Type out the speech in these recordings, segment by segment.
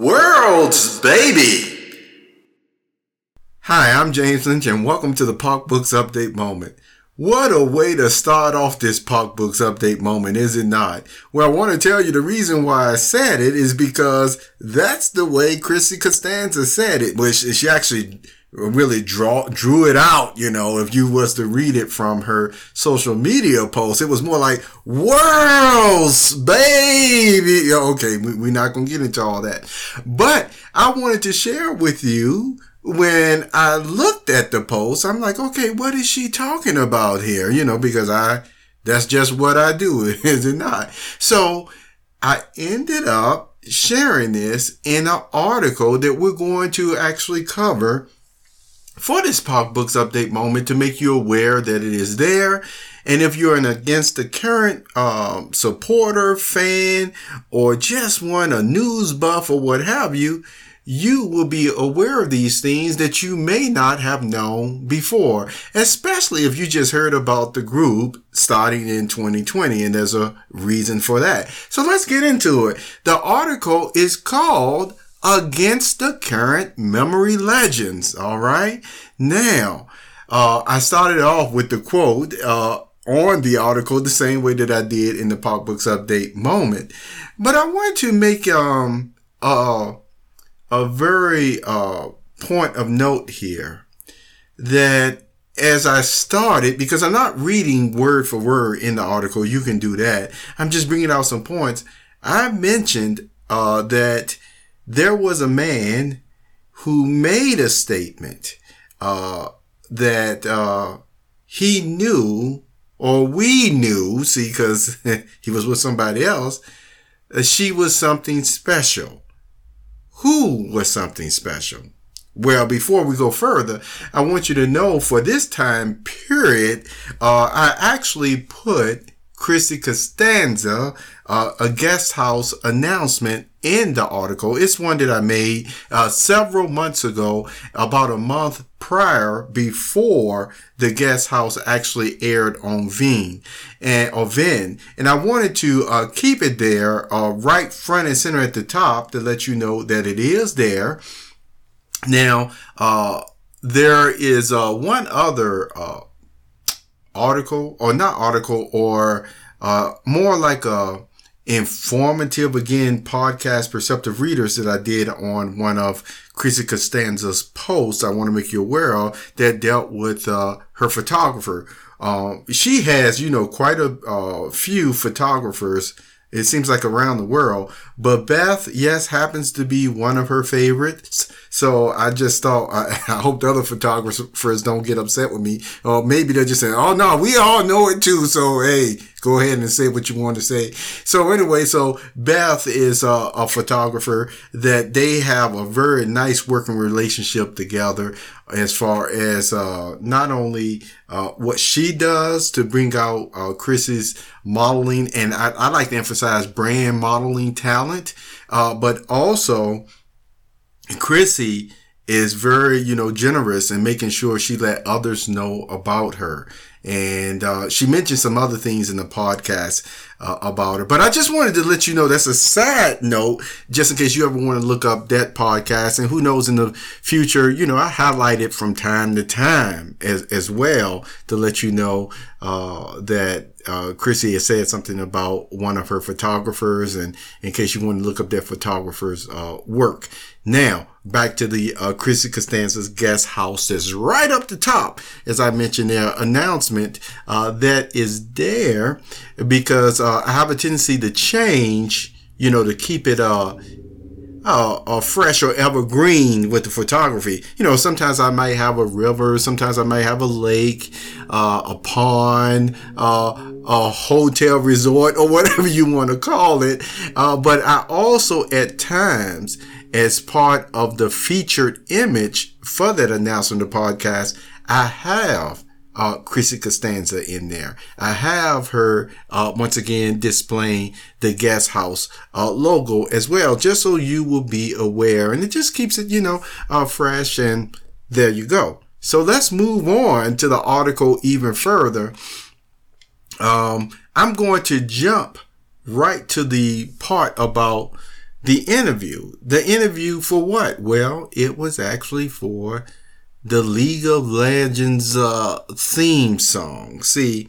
World's Baby. Hi, I'm James Lynch, and welcome to the Poc Books Update Moment. What a way to start off this Poc Books Update moment, is it not? Well, I want to tell you the reason why I said it is because that's the way Chrissy Costanza said it, which she actually really draw drew it out you know if you was to read it from her social media post. It was more like worlds baby. Okay we're not gonna get into all that. But i wanted to share with you when i looked at the post i'm like okay what is she talking about here? You know because i that's just what i do is it not? So i ended up sharing this in an article that we're going to actually cover for this Poc Books Update moment to make you aware that it is there. And if you're an against the current um, supporter, fan, or just want a news buff or what have you, you will be aware of these things that you may not have known before, especially if you just heard about the group starting in 2020 and there's a reason for that. So let's get into it. The article is called against the current memory legends. All right. Now, uh, I started off with the quote, uh, on the article the same way that I did in the Poc Books Update moment. But I want to make, um, uh, a very, uh, point of note here that as I started, because I'm not reading word for word in the article, you can do that. I'm just bringing out some points. I mentioned, uh, that there was a man who made a statement uh, that uh, he knew or we knew, see, because he was with somebody else, she was something special. Who was something special? Well, before we go further, I want you to know for this time period, uh, I actually put Chrissy Costanza, uh, a guest house announcement in the article. It's one that I made uh, several months ago, about a month prior before the guest house actually aired on Veen and or Vin. And I wanted to uh, keep it there, uh, right front and center at the top to let you know that it is there. Now, uh, there is uh, one other article or not article or uh, more like a informative again podcast perceptive readers that I did on one of Chrissy Costanza's posts I want to make you aware of that dealt with uh, her photographer. Um, she has, you know, quite a uh, few photographers it seems like around the world. But Beth, yes, happens to be one of her favorites. So I just thought, I, I hope the other photographers don't get upset with me. Or maybe they're just saying, oh no, we all know it too. So hey, go ahead and say what you want to say. So anyway, so Beth is a, a photographer that they have a very nice working relationship together as far as uh, not only uh, what she does to bring out uh, Chris's modeling, and I, I, like to emphasize brand modeling talent, uh, but also Chrissy is very, you know, generous in making sure she let others know about her. And uh, she mentioned some other things in the podcast uh, about her. But I just wanted to let you know that's a side note, just in case you ever want to look up that podcast. And who knows in the future, you know, I highlight it from time to time as, as well to let you know uh, that uh, Chrissy has said something about one of her photographers, and in case you want to look up that photographer's uh, work. Now, back to the uh, Chrissy Costanza's guest house that's right up the top, as I mentioned their announcement uh, that is there because uh, I have a tendency to change, you know, to keep it uh, uh, uh, fresh or evergreen with the photography. You know, sometimes I might have a river, sometimes I might have a lake, uh, a pond, uh, a hotel resort, or whatever you want to call it. Uh, but I also at times as part of the featured image for that announcement of the podcast, I have uh, Chrissy Costanza in there. I have her uh, once again displaying the guest house uh, logo as well, just so you will be aware, and it just keeps it, you know, uh, fresh. And there you go. So let's move on to the article even further. Um, I'm going to jump right to the part about the interview. The interview for what? Well, it was actually for the League of Legends uh, theme song. See,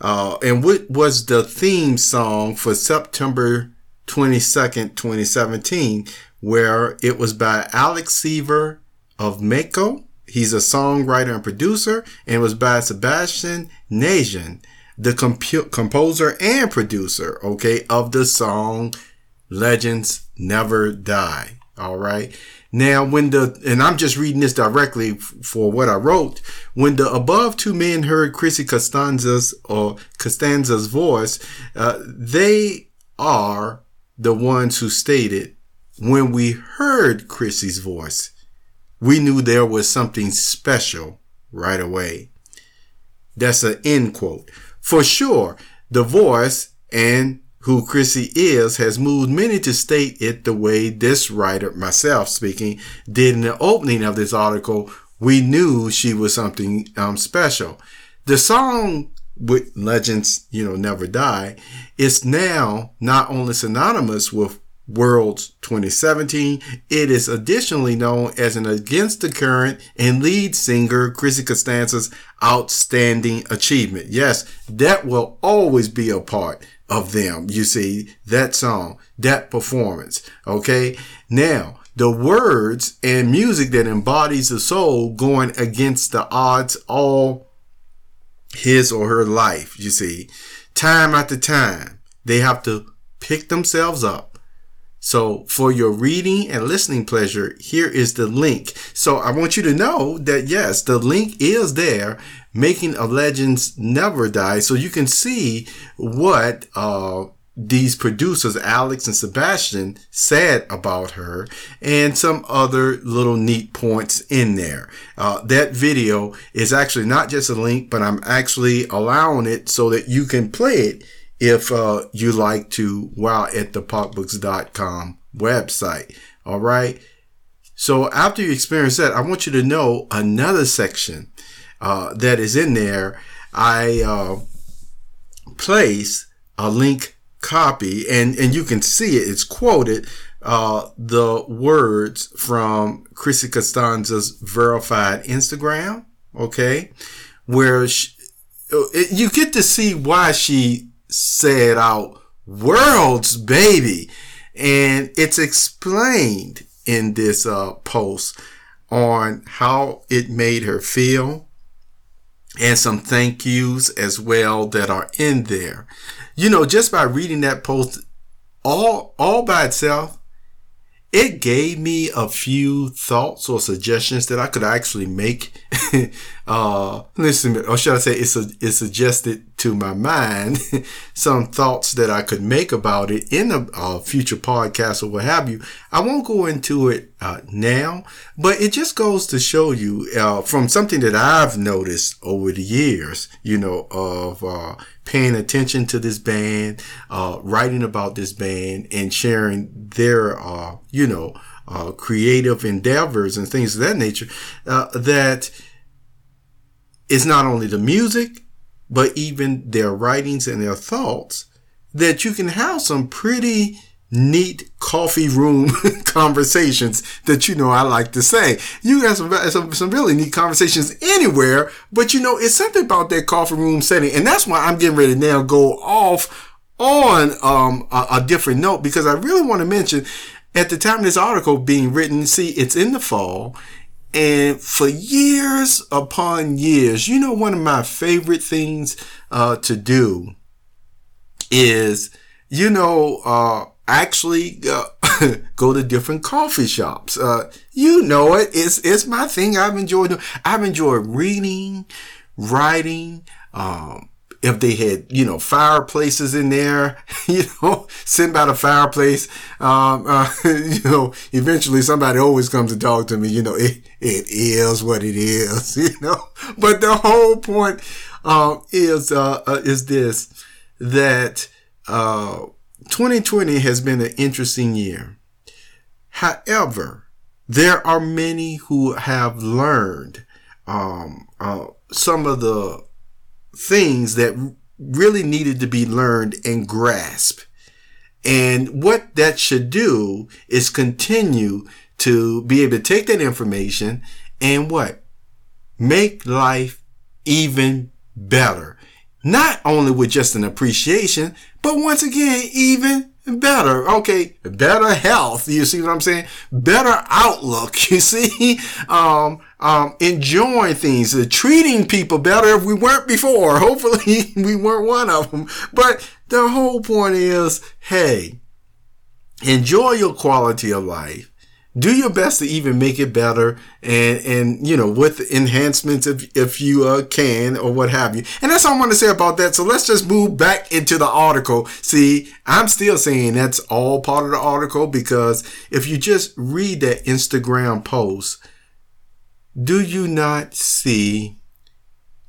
uh, and what was the theme song for September 22nd, 2017, where it was by Alex Seaver of Mako. He's a songwriter and producer, and it was by Sebastian Najand, the comp- composer and producer, okay, of the song Legends Never Die. All right. Now, when the, and I'm just reading this directly for what I wrote, when the above two men heard Chrissy Costanza's or Costanza's voice, uh, they are the ones who stated, when we heard Chrissy's voice, we knew there was something special right away. That's an end quote. For sure, the voice and who Chrissy is has moved many to state it the way this writer, myself speaking, did in the opening of this article. We knew she was something um, special. The song with Legends, you know, Never Die is now not only synonymous with Worlds 2017, it is additionally known as an against the current and lead singer Chrissy Costanza's outstanding achievement. Yes, that will always be a part of them. You see, that song, that performance. Okay. Now, the words and music that embodies the soul going against the odds all his or her life. You see, time after time, they have to pick themselves up so for your reading and listening pleasure, here is the link. So I want you to know that yes, the link is there, making of legends never die. So you can see what, uh, these producers, Alex and Sebastian, said about her and some other little neat points in there. Uh, that video is actually not just a link, but I'm actually allowing it so that you can play it if uh, you like to while at the pocbooks.com website. All right. So after you experience that, I want you to know another section uh, that is in there. I uh, place a link copy and, and you can see it. It's quoted uh, the words from Chrissy Costanza's verified Instagram. Okay. Where she, you get to see why she said out worlds, baby. And it's explained in this uh, post on how it made her feel and some thank yous as well that are in there. You know, just by reading that post all, all by itself, it gave me a few thoughts or suggestions that I could actually make. uh, listen, or should I say, it's a, it suggested to my mind some thoughts that I could make about it in a, a future podcast or what have you. I won't go into it uh, now, but it just goes to show you uh, from something that I've noticed over the years, you know, of uh, paying attention to this band, uh, writing about this band and sharing their, uh, you know, uh, creative endeavors and things of that nature, uh, that is not only the music, but even their writings and their thoughts that you can have some pretty neat coffee room conversations that you know I like to say. You have some, some, some really neat conversations anywhere, but you know it's something about that coffee room setting, and that's why I'm getting ready to now go off on um, a, a different note because I really want to mention at the time this article being written. See, it's in the fall. And for years upon years, you know, one of my favorite things uh, to do is, you know, uh, actually uh, go to different coffee shops. Uh, you know it. It's, it's my thing. I've enjoyed. I've enjoyed reading, writing, um, if they had, you know, fireplaces in there, you know, sitting by the fireplace, um, uh, you know, eventually somebody always comes to talk to me, you know, it, it is what it is, you know, but the whole point, um, is, uh, uh is this, that, uh, 2020 has been an interesting year. However, there are many who have learned um, uh, some of the things that really needed to be learned and grasped. And what that should do is continue to be able to take that information and what? Make life even better. Not only with just an appreciation, but once again, even better. Okay. Better health. You see what I'm saying? Better outlook. You see, um, um, enjoying things, uh, treating people better if we weren't before. Hopefully we weren't one of them. But the whole point is, hey, enjoy your quality of life do your best to even make it better and and you know with enhancements if if you uh, can or what have you. And that's all i want to say about that. So let's just move back into the article. See i'm still saying that's all part of the article because if you just read that instagram post do you not see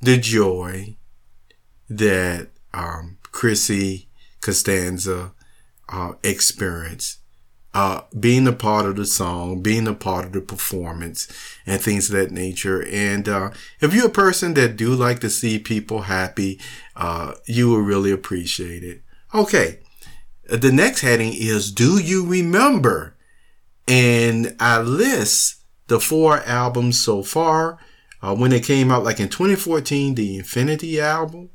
the joy that um, chrissy costanza uh, experienced uh, being a part of the song, being a part of the performance and things of that nature. And, uh, if you're a person that do like to see people happy, uh, you will really appreciate it. Okay. The next heading is, do you remember? And I list the four albums so far. Uh, when they came out, like in 2014, the Infinity album,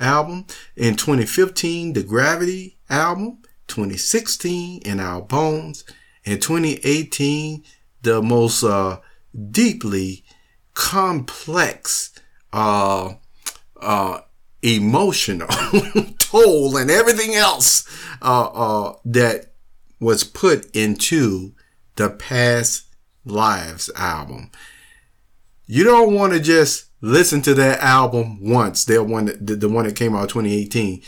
album. In 2015, the Gravity album. 2016 in our bones, and 2018 the most uh, deeply complex, uh, uh, emotional toll and everything else uh, uh, that was put into the past lives album. You don't want to just listen to that album once. The one, the, the one that came out 2018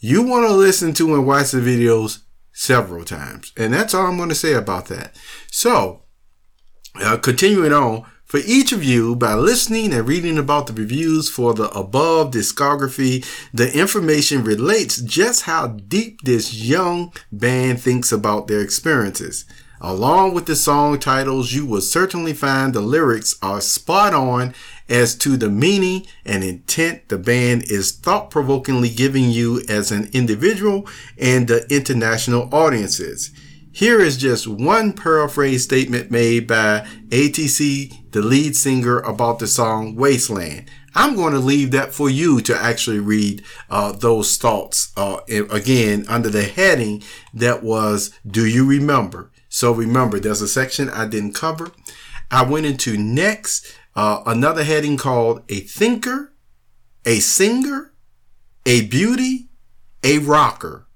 you want to listen to and watch the videos several times. And that's all I'm going to say about that. So, uh, continuing on, for each of you, by listening and reading about the reviews for the above discography, the information relates just how deep this young band thinks about their experiences. Along with the song titles, you will certainly find the lyrics are spot on as to the meaning and intent the band is thought provokingly giving you as an individual and the international audiences. Here is just one paraphrase statement made by ATC, the lead singer, about the song Wasteland. I'm going to leave that for you to actually read uh, those thoughts uh, again under the heading that was Do You Remember? So remember, there's a section I didn't cover. I went into next uh, another heading called A Thinker, A Singer, A Beauty, A Rocker.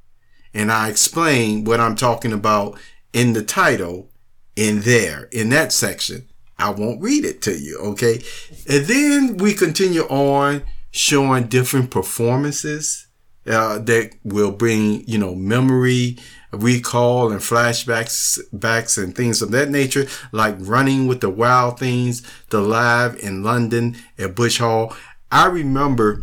And I explain what I'm talking about in the title in there, in that section. I won't read it to you, okay? And then we continue on showing different performances uh, that will bring, you know, memory, recall and flashbacks backs and things of that nature, like running with the wild things, the live in London at Bush Hall. I remember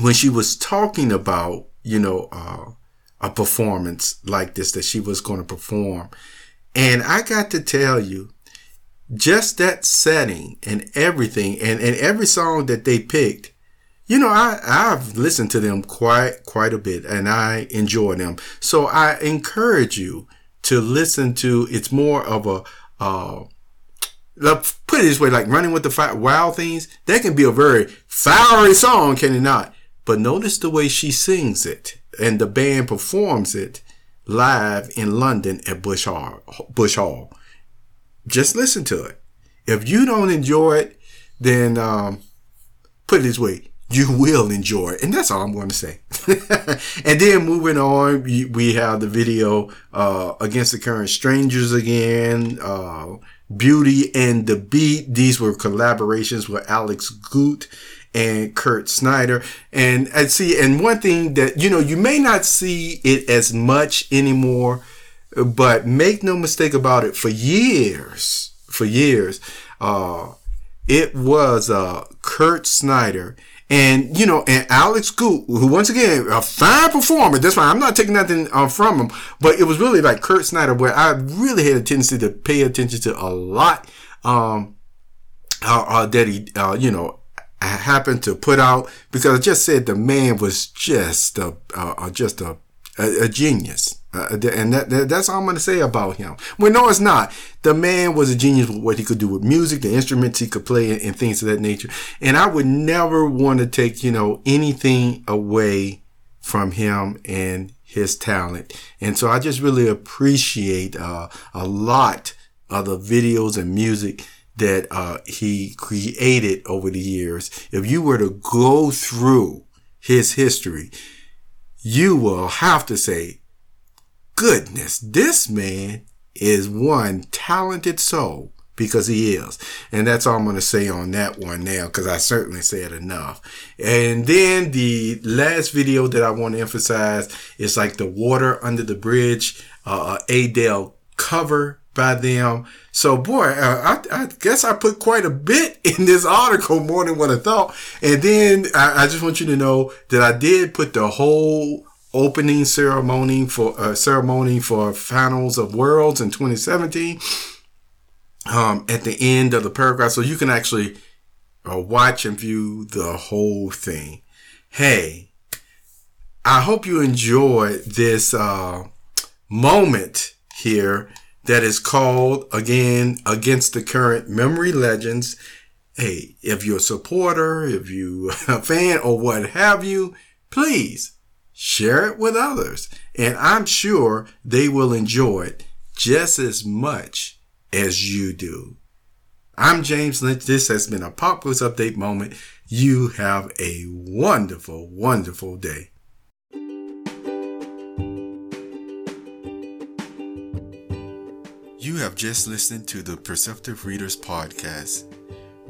when she was talking about, you know, uh, a performance like this that she was going to perform. And I got to tell you, just that setting and everything and, and every song that they picked you know, I, I've listened to them quite, quite a bit and I enjoy them. So I encourage you to listen to, it's more of a, uh, put it this way, like running with the fire, wild things, that can be a very fiery song, can it not? But notice the way she sings it and the band performs it live in London at Bush Hall. Bush Hall. Just listen to it. If you don't enjoy it, then um, put it this way: you will enjoy. And that's all I'm going to say. and then moving on, we, have the video, uh, Against the Current Strangers again, uh, Beauty and the Beat. These were collaborations with Alex Goot and Kurt Schneider. And I see, and one thing that, you know, you may not see it as much anymore, but make no mistake about it, for years, for years, uh, it was, uh, Kurt Schneider and, you know, and Alex Goot, who once again, a fine performer. That's why I'm not taking nothing uh, from him, but it was really like Kurt Schneider, where I really had a tendency to pay attention to a lot, um, uh, uh, that he, uh, you know, happened to put out because I just said the man was just a, uh, just a a, a genius. Uh, and that, that, that's all I'm going to say about him. Well, no, it's not. The man was a genius with what he could do with music, the instruments he could play, and, things of that nature. And I would never want to take, you know, anything away from him and his talent. And so I just really appreciate uh, a lot of the videos and music that uh, he created over the years. If you were to go through his history, you will have to say, goodness, this man is one talented soul because he is. And that's all I'm going to say on that one now because I certainly said enough. And then the last video that I want to emphasize is like the water under the bridge, uh, Adele cover by them. So boy, uh, I, I, guess I put quite a bit in this article more than what I thought. And then I, I just want you to know that I did put the whole opening ceremony for uh, ceremony for finals of worlds in 2017 um, at the end of the paragraph so you can actually uh, watch and view the whole thing. Hey i hope you enjoyed this uh, moment here that is called again against the current memory legends. Hey if you're a supporter if you a fan or what have you please share it with others, and I'm sure they will enjoy it just as much as you do. I'm James Lynch. This has been a Poc Books Update moment. You have a wonderful, wonderful day. You have just listened to the Perceptive Readers Podcast.